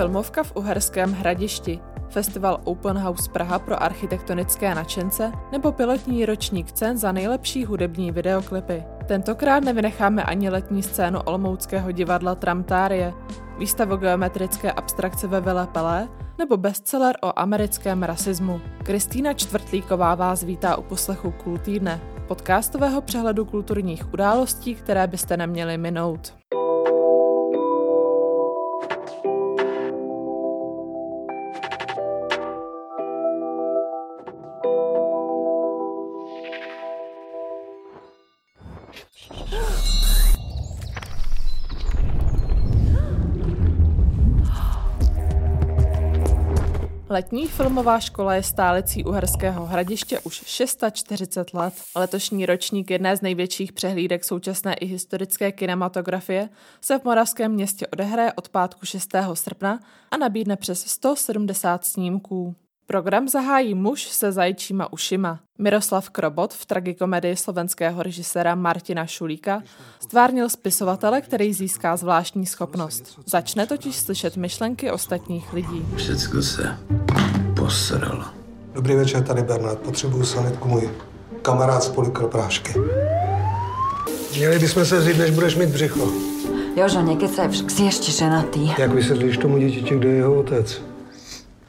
Filmovka v Uherském hradišti, festival Open House Praha pro architektonické nadšence nebo pilotní ročník cen za nejlepší hudební videoklipy. Tentokrát nevynecháme ani letní scénu Olomouckého divadla Tramtárie, výstavu geometrické abstrakce ve Vile Pelé nebo bestseller o americkém rasismu. Kristýna Čtvrtlíková vás vítá u poslechu Kultýdne, podcastového přehledu kulturních událostí, které byste neměli minout. Letní filmová škola je stálicí Uherského hradiště už 640 let. Letošní ročník jedné z největších přehlídek současné i historické kinematografie se v moravském městě odehraje od pátku 6. srpna a nabídne přes 170 snímků. Program zahájí muž se zajčíma ušima. Miroslav Krobot v tragikomedii slovenského režiséra Martina Šulíka stvárnil spisovatele, který získá zvláštní schopnost. Začne totiž slyšet myšlenky ostatních lidí. Všecko se posralo. Dobrý večer, tady Bernard. Potřebuju sanitku můj kamarád z polikroprášky. Měli bychom se vzít, než budeš mít břicho. Jožo, nekecaj, však si ešte ženatý. Jak vysvětlíš tomu dítěti, kdo je jeho otec?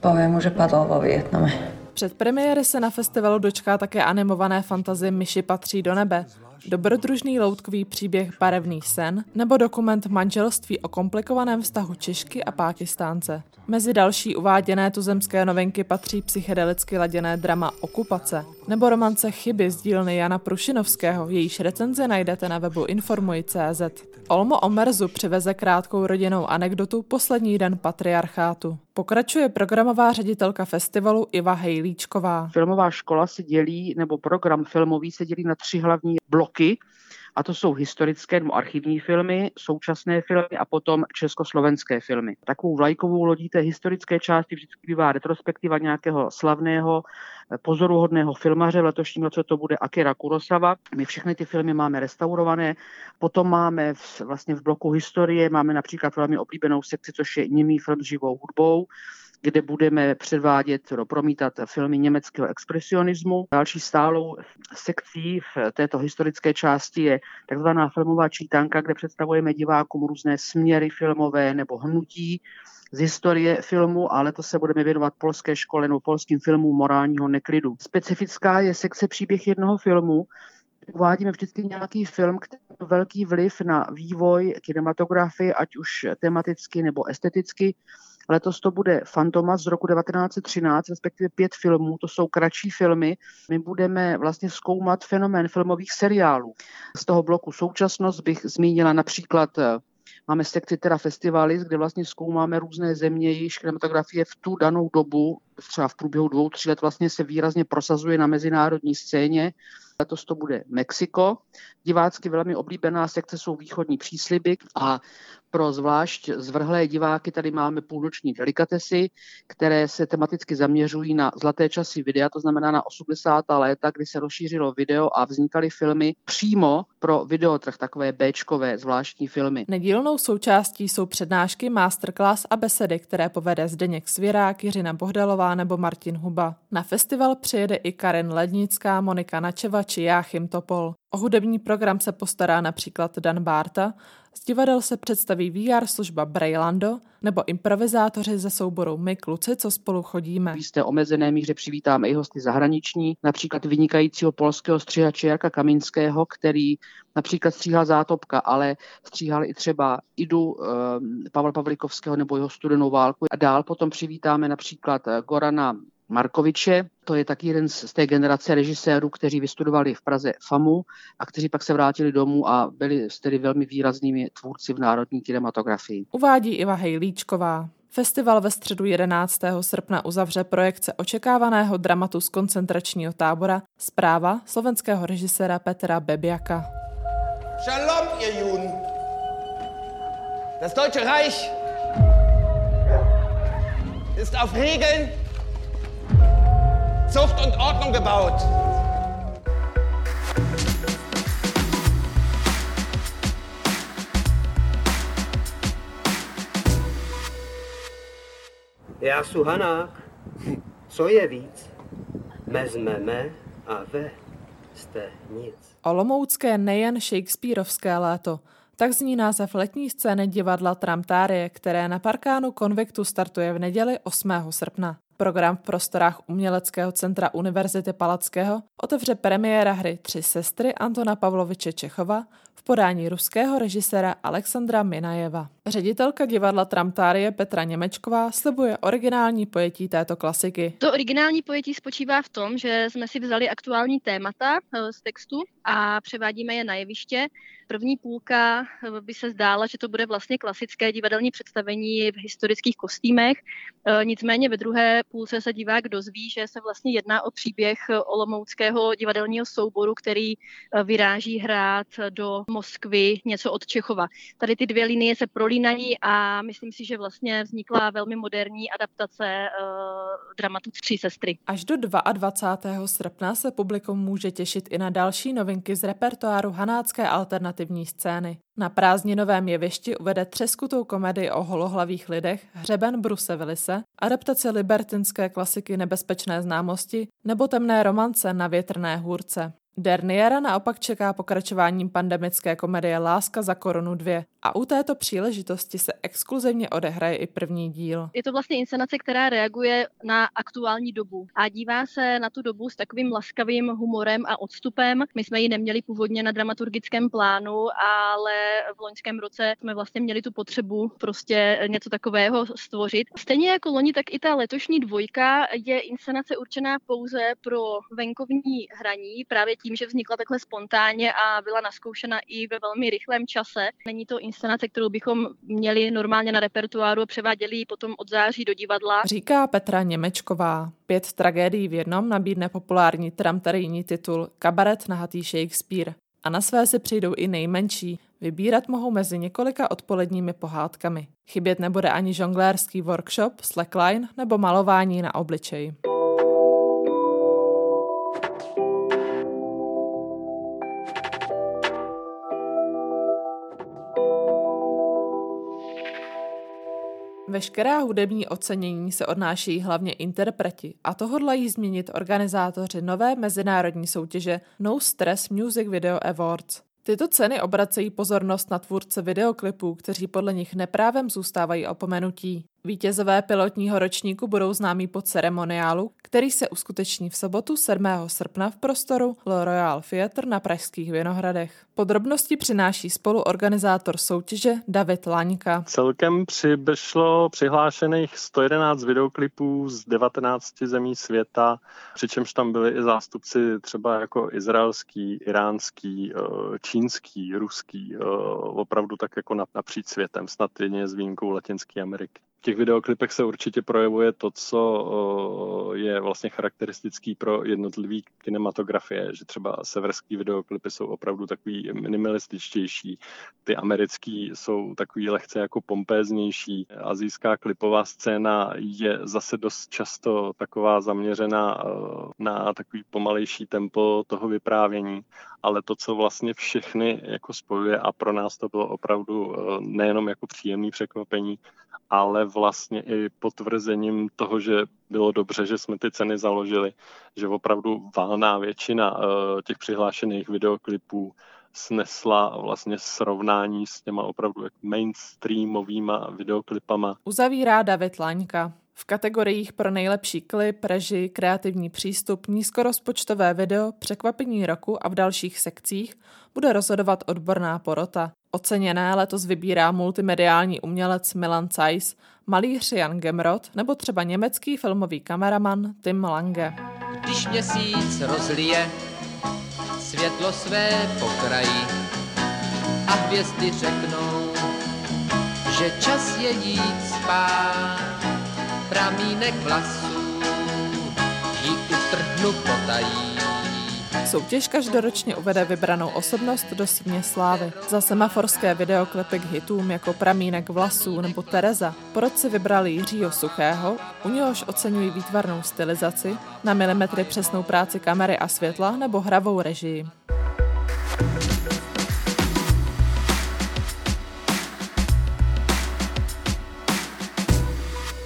Poviem mu, že padol vo Vietname. Před premiéry se na festivalu dočká také animované fantazie Myši patří do nebe, dobrodružný loutkový příběh Barevný sen nebo dokument Manželství o komplikovaném vztahu Češky a Pákistánce. Mezi další uváděné tuzemské novinky patří psychedelicky laděné drama Okupace nebo romance Chyby z dílny Jana Prušinovského, jejíž recenze najdete na webu informuj.cz. Olmo Omerzu přiveze krátkou rodinnou anekdotu Poslední den patriarchátu. Pokračuje programová ředitelka festivalu Iva Hejlíčková. Filmová škola se dělí, nebo program filmový se dělí na tři hlavní bloky a to jsou historické nebo archivní filmy, současné filmy a potom československé filmy. Takovou vlajkovou lodí té historické části vždycky bývá retrospektiva nějakého slavného, eh, pozoruhodného filmaře. V letošním roce to bude Akira Kurosawa. My všechny ty filmy máme restaurované. Potom máme v, vlastně v bloku historie, máme například velmi oblíbenou sekci, což je němý film s živou hudbou kde budeme předvádět, promítat filmy německého expresionismu. Další stálou sekcí v této historické části je takzvaná filmová čítanka, kde představujeme divákům různé směry filmové nebo hnutí z historie filmu, ale to se budeme věnovat polské škole nebo polským filmům morálního neklidu. Specifická je sekce příběh jednoho filmu, uvádíme vždycky nějaký film, který má velký vliv na vývoj kinematografie, ať už tematicky nebo esteticky. Letos to bude Fantomas z roku 1913, respektive pět filmů, to jsou kratší filmy. My budeme vlastně zkoumat fenomén filmových seriálů. Z toho bloku současnost bych zmínila například eh, Máme sekci teda festivaly, kde vlastně zkoumáme různé země, jejichž kinematografie v tu danou dobu, třeba v průběhu dvou, tří let vlastně se výrazně prosazuje na mezinárodní scéně. Letos to bude Mexiko. Divácky velmi oblíbená sekce jsou východní přísliby a pro zvlášť zvrhlé diváky tady máme půlnoční delikatesy, které se tematicky zaměřují na zlaté časy videa, to znamená na 80. léta, kdy se rozšířilo video a vznikaly filmy přímo pro videotrh, takové Bčkové zvláštní filmy. Nedílnou součástí jsou přednášky, masterclass a besedy, které povede Zdeněk Svěrák, Jiřina Bohdalová nebo Martin Huba. Na festival přijede i Karen Lednická, Monika Načeva či Jáchym Topol. O hudební program se postará například Dan Barta, z divadel se představí VR služba Brailando nebo improvizátoři ze souboru My kluci, co spolu chodíme. V jisté omezené míře přivítáme i hosty zahraniční, například vynikajícího polského stříhače Jarka Kaminského, který například stříhal Zátopka, ale stříhal i třeba Idu eh, Pavla Pavlikovského nebo jeho studenou válku. A dál potom přivítáme například Gorana Markoviče, to je taky jeden z té generace režisérů, kteří vystudovali v Praze FAMu a kteří pak se vrátili domů a byli tedy velmi výraznými tvůrci v národní kinematografii. Uvádí Iva Hejlíčková. Festival ve středu 11. srpna uzavře projekce očekávaného dramatu z koncentračního tábora Zpráva slovenského režiséra Petra Bebiaka. Shalom, ihr Juden! Das Deutsche Reich ist auf Regeln Zucht und Ordnung gebaut. Já su Hanák. Co je víc? Mezmeme a ve jste nic. Olomoucké nejen Shakespeareovské léto. Tak zní název letní scény divadla Tramtárie, které na parkánu Konviktu startuje v neděli 8. srpna. Program v prostorách Uměleckého centra Univerzity Palackého otevře premiéra hry Tři sestry Antona Pavloviče Čechova v podání ruského režiséra Alexandra Minajeva. Ředitelka divadla Tramtárie Petra Němečková slibuje originální pojetí této klasiky. To originální pojetí spočívá v tom, že jsme si vzali aktuální témata eh, z textu a převádíme je na jeviště. První půlka eh, by se zdála, že to bude vlastně klasické divadelní představení v historických kostýmech. Eh, nicméně ve druhé půlce se divák dozví, že se vlastně jedná o příběh olomouckého divadelního souboru, který vyráží hrát do Moskvy něco od Čechova. Tady ty dvě linie se prolínají a myslím si, že vlastně vznikla velmi moderní adaptace uh, dramatu Tři sestry. Až do 22. srpna se publikum může těšit i na další novinky z repertoáru hanácké alternativní scény. Na prázdninovém jevišti uvede třeskutou komedii o holohlavých lidech Hřeben Bruse Willise, adaptaci libertinské klasiky Nebezpečné známosti nebo temné romance na větrné hůrce. Derniera naopak čeká pokračováním pandemické komedie Láska za korunu 2 a u této příležitosti se exkluzivně odehraje i první díl. Je to vlastně inscenace, která reaguje na aktuální dobu a dívá se na tu dobu s takovým laskavým humorem a odstupem. My jsme ji neměli původně na dramaturgickém plánu, ale v loňském roce jsme vlastně měli tu potřebu prostě něco takového stvořit. Stejně jako loni, tak i ta letošní dvojka je inscenace určená pouze pro venkovní hraní, právě tím, že vznikla takhle spontánně a byla naskoušena i ve velmi rychlém čase. Není to inscenace, kterou bychom měli normálně na repertoáru a převáděli ji potom od září do divadla. Říká Petra Němečková. Pět tragédií v jednom nabídne populární tramtarijní titul Kabaret nahatý Shakespeare. A na své se přijdou i nejmenší. Vybírat mohou mezi několika odpoledními pohádkami. Chybět nebude ani žonglérský workshop, slackline nebo malování na obličeji. Veškerá hudební ocenění se odnáší hlavně interpreti a to hodlají změnit organizátoři nové mezinárodní soutěže No Stress Music Video Awards. Tyto ceny obracejí pozornost na tvůrce videoklipů, kteří podle nich neprávem zůstávají opomenutí. Vítězové pilotního ročníku budou známí po ceremoniálu, který se uskuteční v sobotu 7. srpna v prostoru Le Royal Theatre na Pražských Vinohradech. Podrobnosti přináší spoluorganizátor soutěže David Laňka. Celkem přišlo přihlášených 111 videoklipů z 19 zemí světa, přičemž tam byli i zástupci třeba jako izraelský, iránský, eh, čínský, ruský, eh, opravdu tak jako napříč světem, snad jedině s výjimkou Latinské Ameriky těch videoklipech se určitě projevuje to, co je vlastně charakteristický pro jednotlivý kinematografie, že třeba severský videoklipy jsou opravdu takový minimalističtější, ty americký jsou takový lehce jako pompéznější. Azijská klipová scéna je zase dost často taková zaměřená na takový pomalejší tempo toho vyprávění, ale to, co vlastně všechny jako spojuje a pro nás to bylo opravdu nejenom jako příjemný překvapení, ale vlastně i potvrzením toho, že bylo dobře, že jsme ty ceny založili, že opravdu válná většina uh, těch přihlášených videoklipů snesla vlastně srovnání s těma opravdu mainstreamovýma videoklipama. Uzavírá David Laňka. V kategoriích pro nejlepší klip, reži, kreativní přístup, nízkorozpočtové video, překvapení roku a v dalších sekcích bude rozhodovat odborná porota. Oceněné letos vybírá multimediální umělec Milan Zeiss, malíř Jan Gemrod nebo třeba německý filmový kameraman Tim Lange. Když měsíc rozlije světlo své pokraji a hvězdy řeknou, že čas je jít spát, pramínek vlasů ji utrhnu potají Soutěž každoročně uvede vybranou osobnost do síně slávy. Za semaforské videoklipy k hitům jako Pramínek vlasů nebo Tereza porodci vybrali Jiřího Suchého, u něhož oceňují výtvarnou stylizaci, na milimetry přesnou práci kamery a světla nebo hravou režii.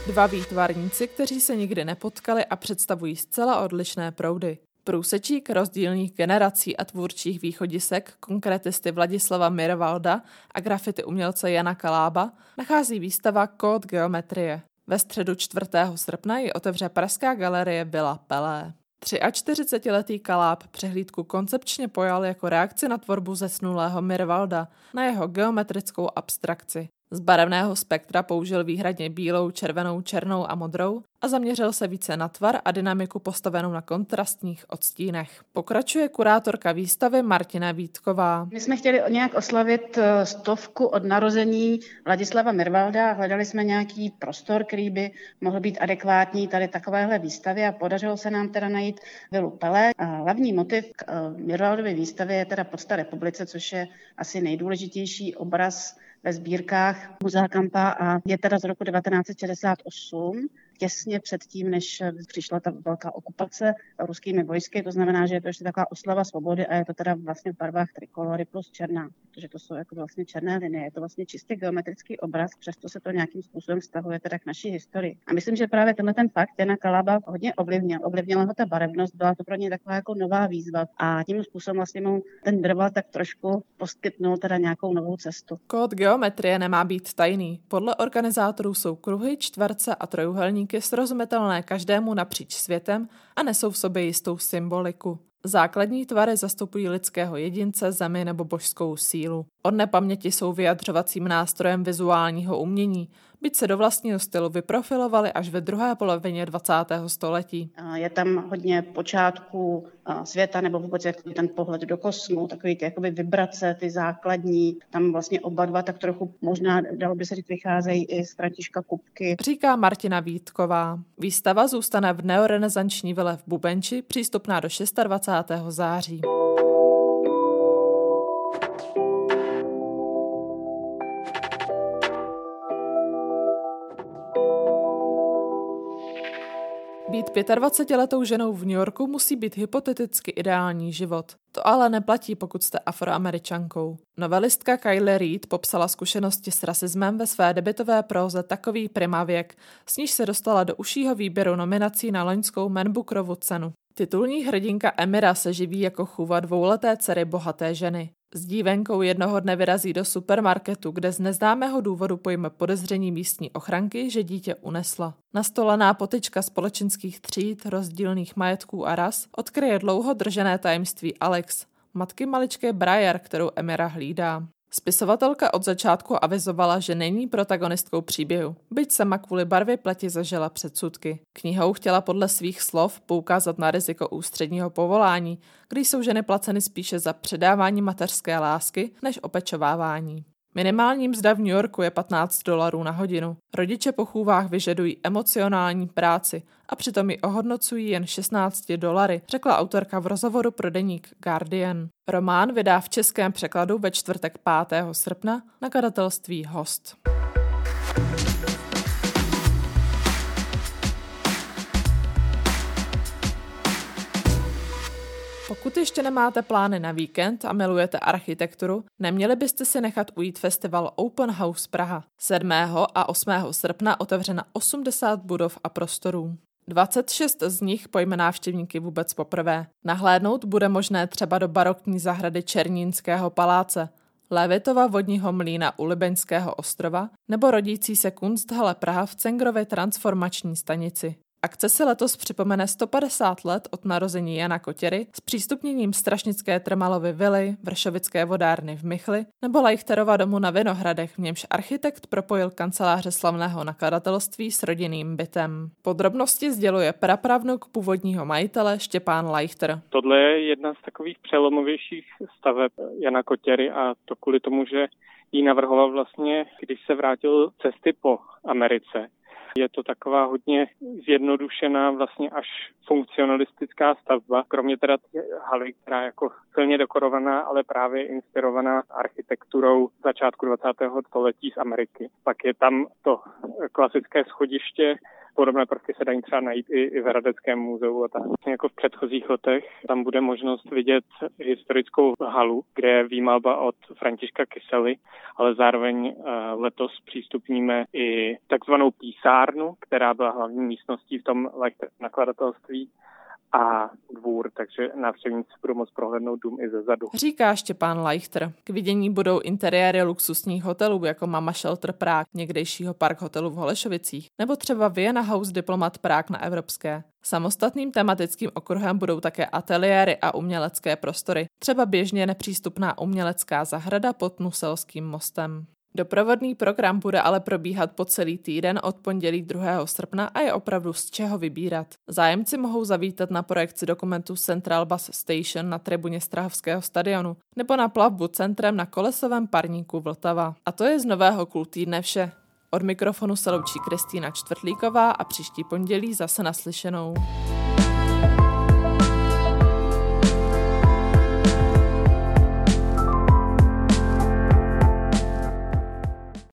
Dva výtvarníci, kteří se nikdy nepotkali a představují zcela odlišné proudy. Průsečík rozdílných generací a tvůrčích východisek konkretisty Vladislava Mirvalda a grafity umělce Jana Kalába nachází výstava Kód geometrie. Ve středu 4. srpna ji otevře Pražská galerie Vila Pelé. 43-letý Kaláb přehlídku koncepčně pojal jako reakci na tvorbu zesnulého Mirvalda, na jeho geometrickou abstrakci. Z barevného spektra použil výhradně bílou, červenou, černou a modrou a zaměřil se více na tvar a dynamiku postavenou na kontrastních odstínech. Pokračuje kurátorka výstavy Martina Vítková. My jsme chtěli nějak oslavit eh, stovku od narození Vladislava Mirvalda. Hledali jsme nějaký prostor, který by mohl být adekvátní tady takovéhle výstavě a podařilo se nám teda najít Vilu Pelé. Hlavní motiv k eh, Mirvaldově výstavě je teda podsta republice, což je asi nejdůležitější obraz ve sbírkách Muzea Kampa a je teda z roku 1968 těsně předtím, než přišla ta velká okupace ruskými vojsky. To znamená, že je to ještě taková oslava svobody a je to teda vlastně v barvách trikolory plus černá, protože to jsou jako vlastně černé linie. Je to vlastně čistě geometrický obraz, přesto se to nějakým způsobem vztahuje teda k naší historii. A myslím, že právě tenhle ten fakt Jana Kalaba hodně ovlivnil. Ovlivnila ho ta barevnost, byla to pro ně taková jako nová výzva a tím způsobem vlastně mu ten drval tak trošku poskytnul teda nějakou novou cestu. Kód geometrie nemá být tajný. Podle organizátorů jsou kruhy, čtverce a trojuhelníky účinky srozumitelné každému napříč světem a nesou v sobě jistou symboliku. Základní tvary zastupují lidského jedince, zemi nebo božskou sílu. Od nepaměti jsou vyjadřovacím nástrojem vizuálního umění, byť se do vlastního stylu vyprofilovali až ve druhé polovině 20. století. Je tam hodně počátků světa nebo vůbec jako ten pohled do kosmu, takový ty jakoby vibrace, ty základní, tam vlastně oba dva tak trochu možná, dalo by se říct, vycházejí i z Františka Kupky. Říká Martina Vítková. Výstava zůstane v neorenesanční vile v Bubenči, přístupná do 26. září. Být 25-letou ženou v New Yorku musí být hypoteticky ideální život. To ale neplatí, pokud jste afroameričankou. Novelistka Kylie Reid popsala zkušenosti s rasismem ve své debitové próze Takový primavěk, s níž se dostala do užšího výběru nominací na loňskou Manbookerovu cenu. Titulní hrdinka Emira se živí jako chůva dvouleté dcery bohaté ženy. S dívenkou jednoho dne vyrazí do supermarketu, kde z neznámého důvodu pojme podezření místní ochranky, že dítě unesla. Nastolená potyčka společenských tříd, rozdílných majetků a ras odkryje dlouho držené tajemství Alex, matky maličké Briar, kterou Emira hlídá. Spisovatelka od začátku avizovala, že není protagonistkou příběhu, byť sama kvůli barvě pleti zažila předsudky. Knihou chtěla podle svých slov poukázat na riziko ústředního povolání, kdy jsou ženy placeny spíše za předávání mateřské lásky než opečovávání. Minimální mzda v New Yorku je 15 dolarů na hodinu. Rodiče po chůvách vyžadují emocionální práci a přitom ji ohodnocují jen 16 dolary, řekla autorka v rozhovoru pro deník Guardian. Román vydá v českém překladu ve čtvrtek 5. srpna nakladatelství Host. Pokud ještě nemáte plány na víkend a milujete architekturu, neměli byste si nechat ujít festival Open House Praha. 7. a 8. srpna otevřena 80 budov a prostorů. 26 z nich pojme návštěvníky vůbec poprvé. Nahlédnout bude možné třeba do barokní zahrady Černínského paláce, Lévitova vodního mlína u Libeňského ostrova nebo rodící se Kunsthalle Praha v Cengrově transformační stanici. Akce si letos připomene 150 let od narození Jana Kotěry s přístupněním Strašnické Trmalovy vily, Vršovické vodárny v Michli nebo Lajchterova domu na Vinohradech, v němž architekt propojil kanceláře slavného nakladatelství s rodinným bytem. Podrobnosti sděluje prapravnuk původního majitele Štěpán Lajchter. Tohle je jedna z takových přelomovějších staveb Jana Kotěry a to kvůli tomu, že ji navrhoval vlastně, když se vrátil cesty po Americe je to taková hodně zjednodušená, vlastně až funkcionalistická stavba, kromě teda haly, která je jako silně dekorovaná, ale právě inspirovaná architekturou začátku 20. století z Ameriky. Pak je tam to klasické schodiště Podobné prvky se dají třeba najít i, i v Hradeckém muzeu a tak. Jako v předchozích letech tam bude možnost vidět historickou halu, kde je výmalba od Františka Kysely, ale zároveň uh, letos přístupníme i takzvanou písárnu, která byla hlavní místností v tom nakladatelství a dvůr, takže návštěvníci budou moct prohlédnout dům i ze zadu. Říká Štěpán Leichter. K vidění budou interiéry luxusních hotelů jako Mama Shelter Prague, někdejšího park hotelu v Holešovicích, nebo třeba Vienna House Diplomat Prague na Evropské. Samostatným tematickým okruhem budou také ateliéry a umělecké prostory, třeba běžně nepřístupná umělecká zahrada pod Nuselským mostem. Doprovodný program bude ale probíhat po celý týden od pondělí 2. srpna a je opravdu z čeho vybírat. Zájemci mohou zavítat na projekci dokumentu Central Bus Station na tribuně Strahovského stadionu nebo na plavbu centrem na kolesovém parníku Vltava. A to je z nového kultýdne vše. Od mikrofonu se loučí Kristýna Čtvrtlíková a příští pondělí zase naslyšenou.